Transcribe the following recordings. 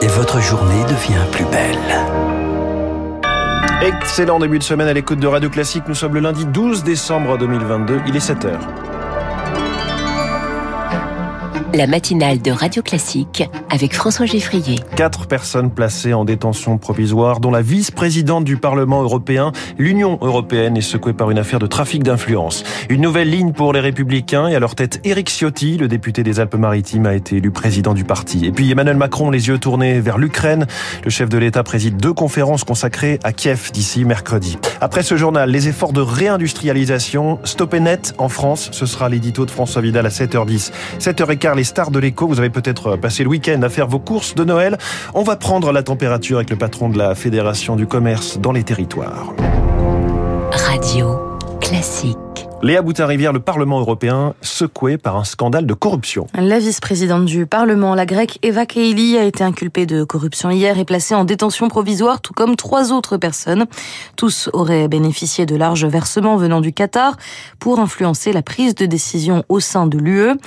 Et votre journée devient plus belle. Excellent début de semaine à l'écoute de Radio Classique. Nous sommes le lundi 12 décembre 2022. Il est 7 heures. La matinale de Radio Classique avec François Geffrier. Quatre personnes placées en détention provisoire, dont la vice-présidente du Parlement européen. L'Union européenne est secouée par une affaire de trafic d'influence. Une nouvelle ligne pour les Républicains et à leur tête Éric Ciotti, le député des Alpes-Maritimes, a été élu président du parti. Et puis Emmanuel Macron, les yeux tournés vers l'Ukraine. Le chef de l'État préside deux conférences consacrées à Kiev d'ici mercredi. Après ce journal, les efforts de réindustrialisation. Stop net en France. Ce sera l'édito de François Vidal à 7h10. 7h15, les stars de l'écho. Vous avez peut-être passé le week-end à faire vos courses de Noël. On va prendre la température avec le patron de la Fédération du commerce dans les territoires. Radio Classique. Léa Boutin-Rivière, le Parlement européen secoué par un scandale de corruption. La vice-présidente du Parlement, la grecque Eva Kaili, a été inculpée de corruption hier et placée en détention provisoire, tout comme trois autres personnes. Tous auraient bénéficié de larges versements venant du Qatar pour influencer la prise de décision au sein de l'UE.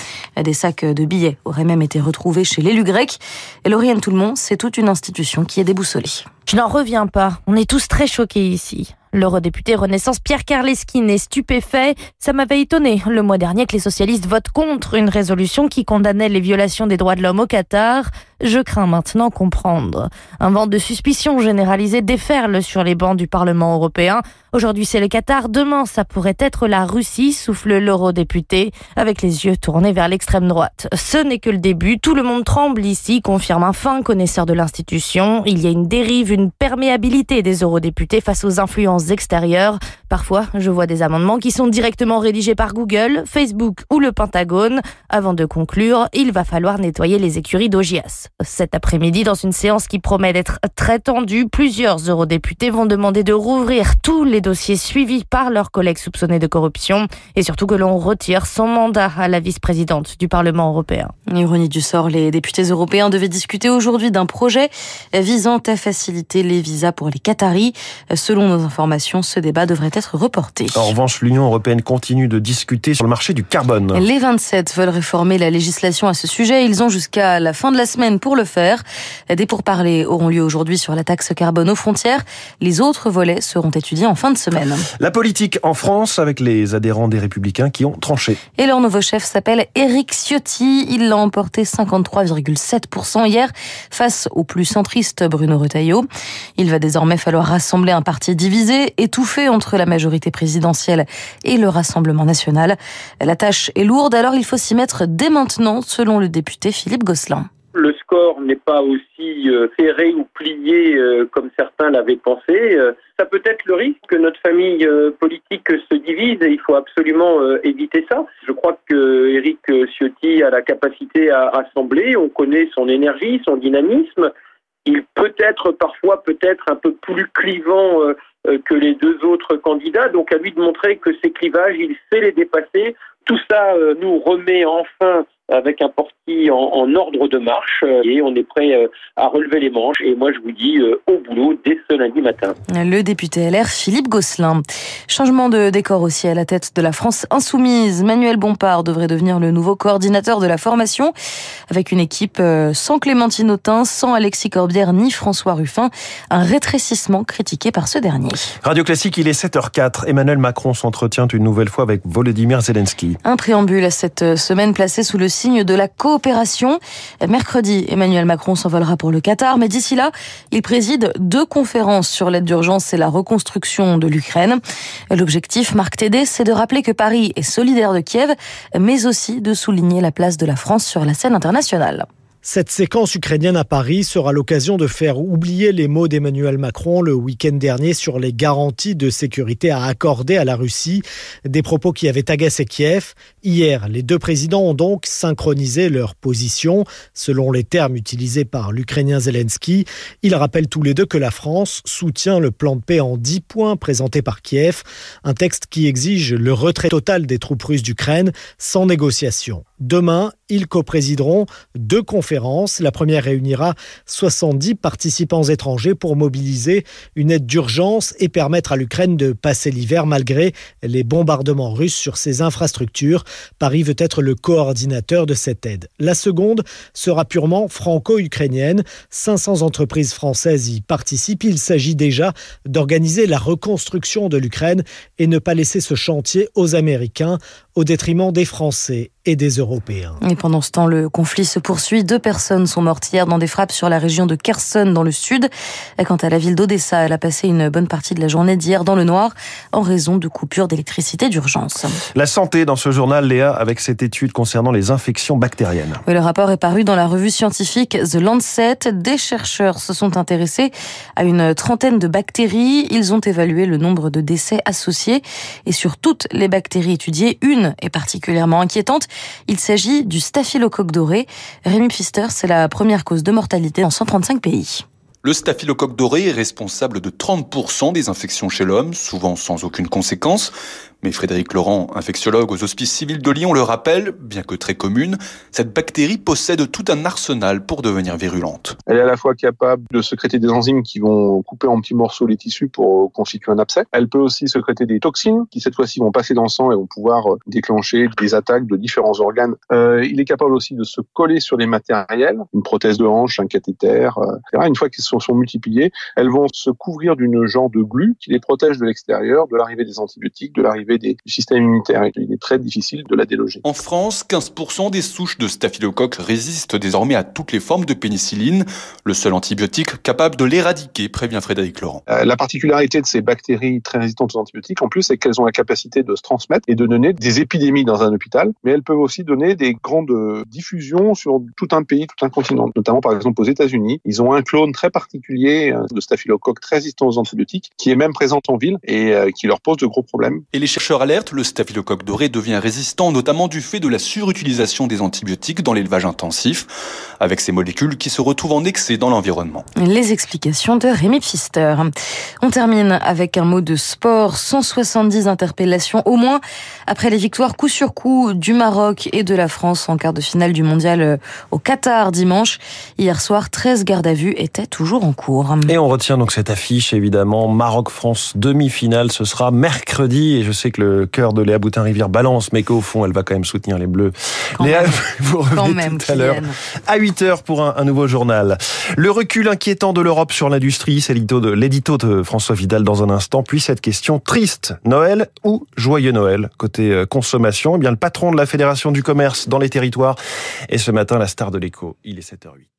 Des sacs de billets auraient même été retrouvés chez l'élu grec. Et Lauriane Toulmont, c'est toute une institution qui est déboussolée. Je n'en reviens pas. On est tous très choqués ici. L'eurodéputé Renaissance Pierre Karleski est stupéfait. Ça m'avait étonné le mois dernier que les socialistes votent contre une résolution qui condamnait les violations des droits de l'homme au Qatar. Je crains maintenant comprendre. Un vent de suspicion généralisée déferle sur les bancs du Parlement européen. Aujourd'hui c'est le Qatar, demain ça pourrait être la Russie, souffle l'eurodéputé, avec les yeux tournés vers l'extrême droite. Ce n'est que le début, tout le monde tremble ici, confirme un fin connaisseur de l'institution. Il y a une dérive, une perméabilité des eurodéputés face aux influences extérieures. Parfois, je vois des amendements qui sont directement rédigés par Google, Facebook ou le Pentagone. Avant de conclure, il va falloir nettoyer les écuries d'Ogias. Cet après-midi, dans une séance qui promet d'être très tendue, plusieurs eurodéputés vont demander de rouvrir tous les dossiers suivis par leurs collègues soupçonnés de corruption et surtout que l'on retire son mandat à la vice-présidente du Parlement européen. Ironie du sort, les députés européens devaient discuter aujourd'hui d'un projet visant à faciliter les visas pour les Qataris. Selon nos informations, ce débat devrait être reporté. En revanche, l'Union européenne continue de discuter sur le marché du carbone. Les 27 veulent réformer la législation à ce sujet. Ils ont jusqu'à la fin de la semaine pour le faire. Des pourparlers auront lieu aujourd'hui sur la taxe carbone aux frontières. Les autres volets seront étudiés en fin de semaine. La politique en France avec les adhérents des Républicains qui ont tranché. Et leur nouveau chef s'appelle Éric Ciotti. Il l'a emporté 53,7% hier face au plus centriste Bruno Retailleau. Il va désormais falloir rassembler un parti divisé, étouffé entre la majorité présidentielle et le Rassemblement national. La tâche est lourde, alors il faut s'y mettre dès maintenant, selon le député Philippe Gosselin le score n'est pas aussi euh, serré ou plié euh, comme certains l'avaient pensé. Euh, ça peut être le risque que notre famille politique se divise et il faut absolument éviter ça. Je crois que Éric Ciotti a la capacité à assembler. On connaît son énergie, son dynamisme. Il peut être parfois peut-être un peu plus clivant que les deux autres candidats. Donc à lui de montrer que ces clivages, il sait les dépasser. Tout ça nous remet enfin avec un porti en, en, ordre de marche euh, et on est prêt euh, à relever les manches. Et moi, je vous dis euh, au boulot dès ce lundi matin. Le député LR Philippe Gosselin. Changement de décor aussi à la tête de la France insoumise. Manuel Bompard devrait devenir le nouveau coordinateur de la formation avec une équipe sans Clémentine Autain, sans Alexis Corbière ni François Ruffin. Un rétrécissement critiqué par ce dernier. Radio Classique, il est 7h04. Emmanuel Macron s'entretient une nouvelle fois avec Volodymyr Zelensky. Un préambule à cette semaine placée sous le signe de la coopération. Mercredi, Emmanuel Macron s'envolera pour le Qatar, mais d'ici là, il préside deux conférences sur l'aide d'urgence et la reconstruction de l'Ukraine. L'objectif, Marc Tédé, c'est de rappeler que Paris est solidaire de Kiev, mais aussi de souligner la place de la France sur la scène internationale. Cette séquence ukrainienne à Paris sera l'occasion de faire oublier les mots d'Emmanuel Macron le week-end dernier sur les garanties de sécurité à accorder à la Russie, des propos qui avaient agacé Kiev. Hier, les deux présidents ont donc synchronisé leur position, selon les termes utilisés par l'Ukrainien Zelensky. Ils rappellent tous les deux que la France soutient le plan de paix en 10 points présenté par Kiev, un texte qui exige le retrait total des troupes russes d'Ukraine sans négociation. Demain, ils coprésideront deux conférences. La première réunira 70 participants étrangers pour mobiliser une aide d'urgence et permettre à l'Ukraine de passer l'hiver malgré les bombardements russes sur ses infrastructures. Paris veut être le coordinateur de cette aide. La seconde sera purement franco-ukrainienne. 500 entreprises françaises y participent. Il s'agit déjà d'organiser la reconstruction de l'Ukraine et ne pas laisser ce chantier aux Américains au détriment des Français et des Européens. Et pendant ce temps, le conflit se poursuit. Deux personnes sont mortes hier dans des frappes sur la région de Kherson dans le sud. Quant à la ville d'Odessa, elle a passé une bonne partie de la journée d'hier dans le noir en raison de coupures d'électricité d'urgence. La santé dans ce journal, Léa, avec cette étude concernant les infections bactériennes. Oui, le rapport est paru dans la revue scientifique The Lancet. Des chercheurs se sont intéressés à une trentaine de bactéries. Ils ont évalué le nombre de décès associés. Et sur toutes les bactéries étudiées, une est particulièrement inquiétante. Il s'agit du staphylocoque doré. Rémi Pfister, c'est la première cause de mortalité dans 135 pays. Le staphylocoque doré est responsable de 30% des infections chez l'homme, souvent sans aucune conséquence. Mais Frédéric Laurent, infectiologue aux hospices civils de Lyon, le rappelle, bien que très commune, cette bactérie possède tout un arsenal pour devenir virulente. Elle est à la fois capable de sécréter des enzymes qui vont couper en petits morceaux les tissus pour constituer un abcès. Elle peut aussi sécréter des toxines qui cette fois-ci vont passer dans le sang et vont pouvoir euh, déclencher des attaques de différents organes. Euh, il est capable aussi de se coller sur les matériels, une prothèse de hanche, un cathéter, euh, etc. Une fois qu'ils sont, sont multipliés, elles vont se couvrir d'une genre de glu qui les protège de l'extérieur, de l'arrivée des antibiotiques, de l'arrivée du système immunitaire. Il est très difficile de la déloger. En France, 15% des souches de staphylocoque résistent désormais à toutes les formes de pénicilline, le seul antibiotique capable de l'éradiquer, prévient Frédéric Laurent. Euh, la particularité de ces bactéries très résistantes aux antibiotiques, en plus, c'est qu'elles ont la capacité de se transmettre et de donner des épidémies dans un hôpital, mais elles peuvent aussi donner des grandes diffusions sur tout un pays, tout un continent, notamment par exemple aux États-Unis. Ils ont un clone très particulier euh, de staphylocoque très résistant aux antibiotiques qui est même présent en ville et euh, qui leur pose de gros problèmes. Et les chercheurs alertent, le staphylocoque doré devient résistant notamment du fait de la surutilisation des antibiotiques dans l'élevage intensif, avec ces molécules qui se retrouvent en excès dans l'environnement. Les explications de Rémi Pfister. On termine avec un mot de sport. 170 interpellations au moins après les victoires coup sur coup du Maroc et de la France en quart de finale du mondial euh, au Qatar dimanche. Hier soir, 13 gardes à vue étaient toujours en cours. Et on retient donc cette affiche évidemment. Maroc-France demi-finale, ce sera mercredi et je sais que le cœur de Léa Boutin-Rivière balance, mais qu'au fond, elle va quand même soutenir les Bleus. Léa, vous revenez tout à l'heure à 8 heures pour un, nouveau journal. Le recul inquiétant de l'Europe sur l'industrie, c'est l'édito de, François Vidal dans un instant. Puis cette question triste, Noël ou joyeux Noël? Côté euh, consommation, eh bien le patron de la Fédération du commerce dans les territoires est ce matin la star de l'écho. Il est 7h08.